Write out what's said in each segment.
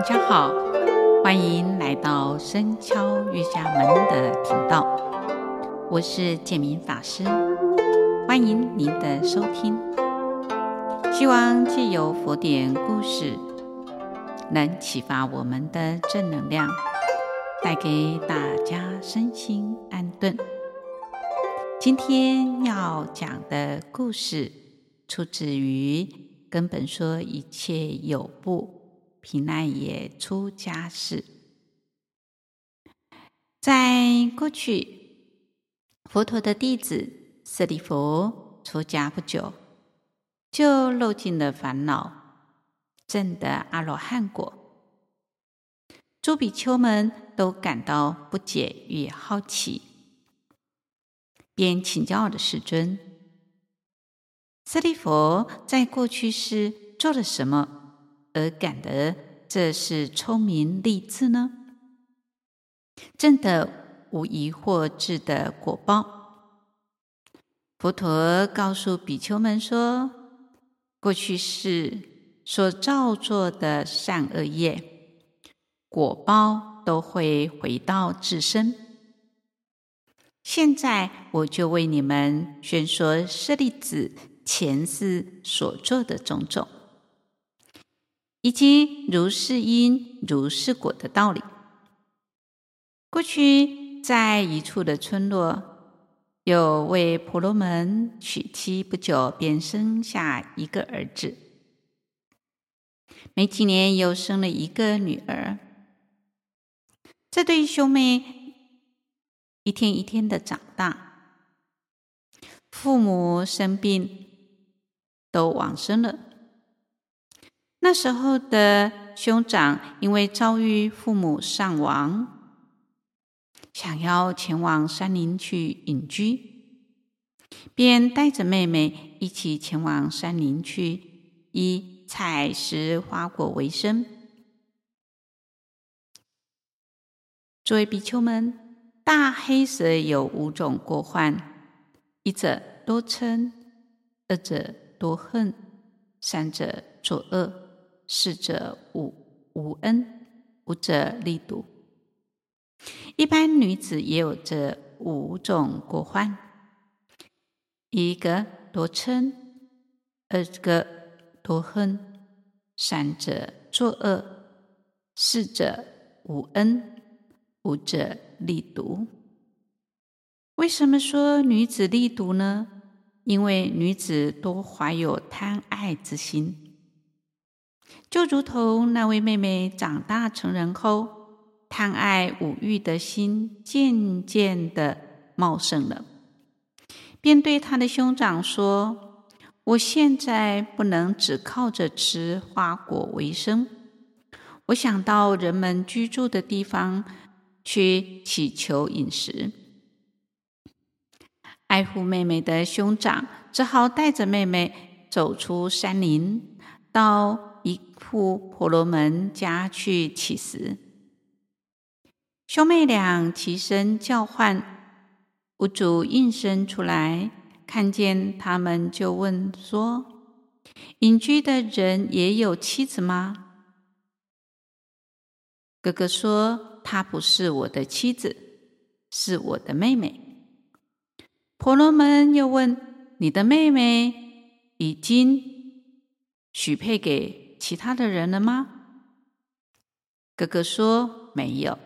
大家好，欢迎来到深敲月下门的频道，我是建明法师，欢迎您的收听。希望借由佛典故事，能启发我们的正能量，带给大家身心安顿。今天要讲的故事，出自于《根本说一切有部》。毘奈耶出家事，在过去，佛陀的弟子舍利弗出家不久，就漏尽了烦恼，证得阿罗汉果。诸比丘们都感到不解与好奇，便请教了世尊：舍利弗在过去世做了什么？而感得这是聪明利智呢？真的无疑惑智的果报。佛陀告诉比丘们说：过去世所造作的善恶业，果报都会回到自身。现在我就为你们宣说舍利子前世所做的种种。以及如是因如是果的道理。过去在一处的村落，有位婆罗门娶妻不久，便生下一个儿子。没几年，又生了一个女儿。这对兄妹一天一天的长大，父母生病，都往生了。那时候的兄长因为遭遇父母丧亡，想要前往山林去隐居，便带着妹妹一起前往山林去，以采食花果为生。诸位比丘们，大黑蛇有五种过患：一者多嗔，二者多恨，三者作恶。逝者无无恩，五者利毒。一般女子也有这五种过患：一个多嗔，二个多恨，三者作恶，四者无恩，五者利毒。为什么说女子利毒呢？因为女子多怀有贪爱之心。就如同那位妹妹长大成人后，贪爱五欲的心渐渐的茂盛了，便对他的兄长说：“我现在不能只靠着吃花果为生，我想到人们居住的地方去乞求饮食。”爱护妹妹的兄长只好带着妹妹走出山林，到一户婆罗门家去乞食，兄妹俩齐声叫唤，屋主应声出来，看见他们就问说：“隐居的人也有妻子吗？”哥哥说：“她不是我的妻子，是我的妹妹。”婆罗门又问：“你的妹妹已经许配给？”其他的人了吗？哥哥说没有。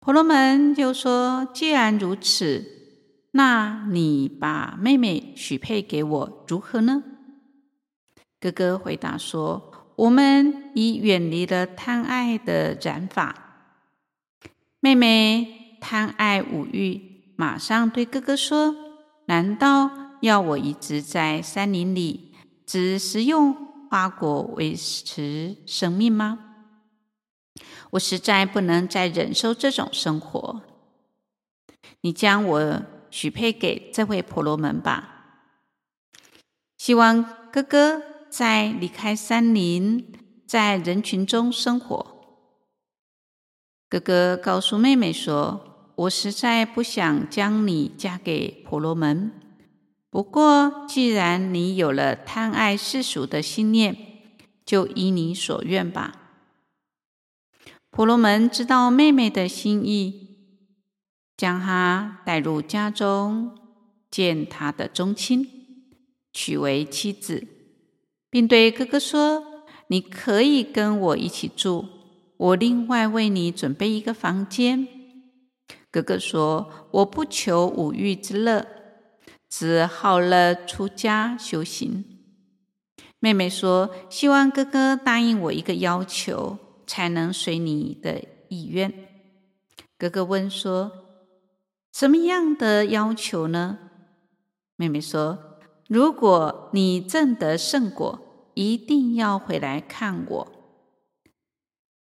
婆罗门就说：“既然如此，那你把妹妹许配给我如何呢？”哥哥回答说：“我们已远离了贪爱的染法。”妹妹贪爱五欲，马上对哥哥说：“难道要我一直在山林里只食用？”花果维持生命吗？我实在不能再忍受这种生活。你将我许配给这位婆罗门吧。希望哥哥在离开山林，在人群中生活。哥哥告诉妹妹说：“我实在不想将你嫁给婆罗门。”不过，既然你有了贪爱世俗的心念，就依你所愿吧。婆罗门知道妹妹的心意，将她带入家中，见她的宗亲，娶为妻子，并对哥哥说：“你可以跟我一起住，我另外为你准备一个房间。”哥哥说：“我不求五欲之乐，只好了出家修行。”妹妹说：“希望哥哥答应我一个要求。”才能随你的意愿。哥哥问说：“什么样的要求呢？”妹妹说：“如果你证得圣果，一定要回来看我。”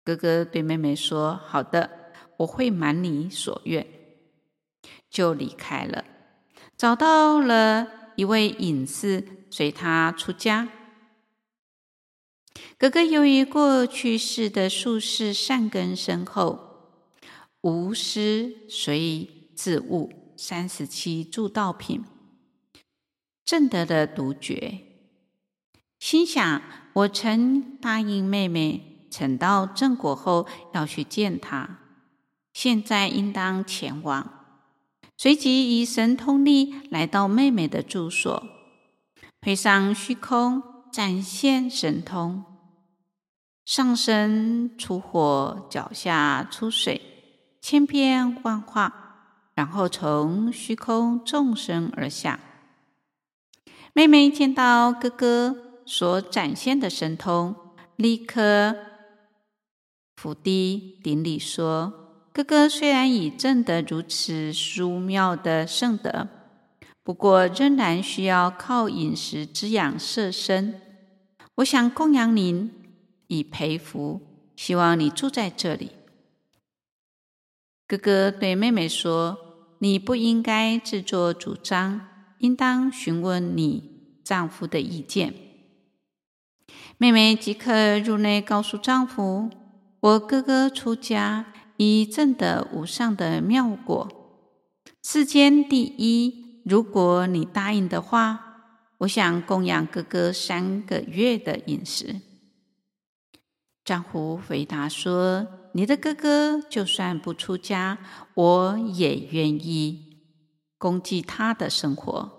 哥哥对妹妹说：“好的，我会满你所愿。”就离开了，找到了一位隐士，随他出家。哥哥由于过去世的术士善根深厚，无师随自悟三十七助道品，正得的独觉，心想：我曾答应妹妹，成到正果后要去见她，现在应当前往。随即以神通力来到妹妹的住所，飞上虚空，展现神通。上身出火，脚下出水，千变万化，然后从虚空纵身而下。妹妹见到哥哥所展现的神通，立刻伏地顶礼说：“哥哥虽然已证得如此殊妙的圣德，不过仍然需要靠饮食滋养色身。我想供养您。”以培福，希望你住在这里。哥哥对妹妹说：“你不应该自作主张，应当询问你丈夫的意见。”妹妹即刻入内告诉丈夫：“我哥哥出家，以证得无上的妙果，世间第一。如果你答应的话，我想供养哥哥三个月的饮食。”丈夫回答说：“你的哥哥就算不出家，我也愿意供给他的生活。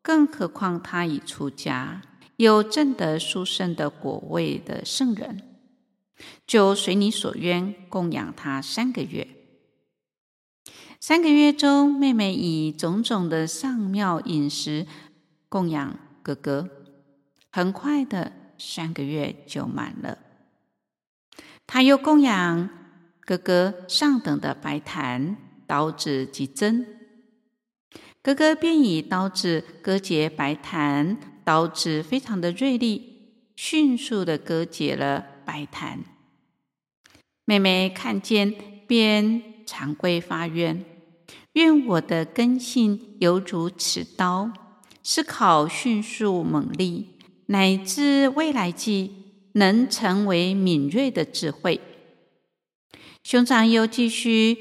更何况他已出家，有证得殊胜的果位的圣人，就随你所愿供养他三个月。三个月中，妹妹以种种的上妙饮食供养哥哥，很快的三个月就满了。”他又供养哥哥上等的白檀、刀子及针，哥哥便以刀子割截白檀，刀子非常的锐利，迅速的割截了白檀。妹妹看见，便常规发愿：愿我的根性犹如此刀，思考迅速猛利，乃至未来际。能成为敏锐的智慧。兄长又继续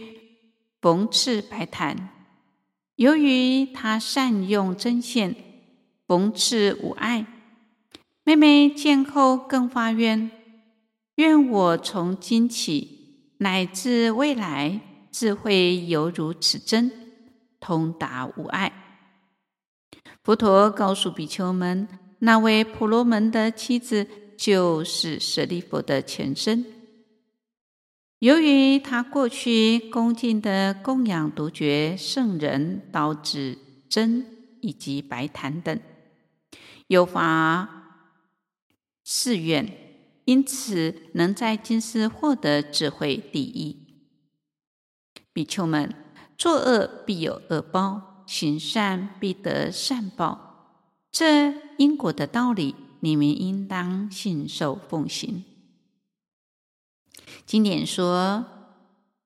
缝刺白檀，由于他善用针线，缝刺无碍。妹妹见后更发愿：愿我从今起乃至未来，智慧犹如此真，通达无碍。佛陀告诉比丘们，那位婆罗门的妻子。就是舍利弗的前身。由于他过去恭敬的供养独觉圣人刀子、真以及白檀等，有法誓愿，因此能在今世获得智慧第一。比丘们，作恶必有恶报，行善必得善报，这因果的道理。你们应当信受奉行。经典说：“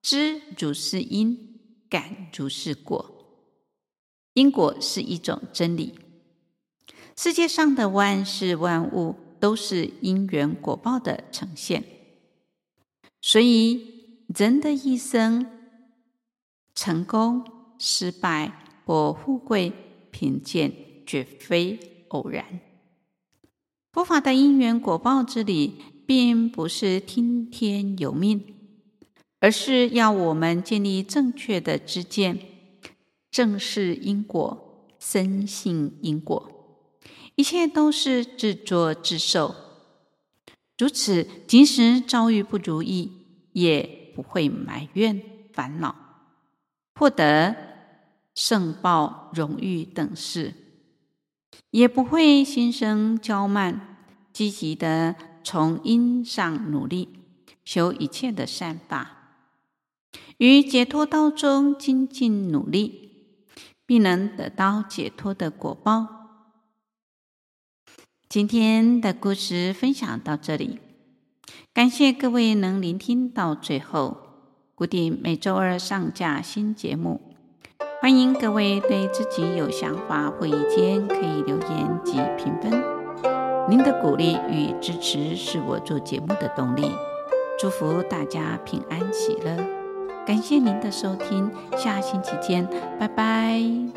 知如是因，感如是果。因果是一种真理。世界上的万事万物都是因缘果报的呈现。所以，人的一生成功、失败或富贵、贫贱，绝非偶然。”佛法的因缘果报之理，并不是听天由命，而是要我们建立正确的知见，正视因果，深信因果。一切都是自作自受，如此，即使遭遇不如意，也不会埋怨烦恼，获得胜报、荣誉等事，也不会心生骄慢，积极地从因上努力，修一切的善法，于解脱道中精进努力，必能得到解脱的果报。今天的故事分享到这里，感谢各位能聆听到最后。固定每周二上架新节目，欢迎各位对自己有想法或意见可以留言及评分。您的鼓励与支持是我做节目的动力。祝福大家平安喜乐，感谢您的收听，下星期见，拜拜。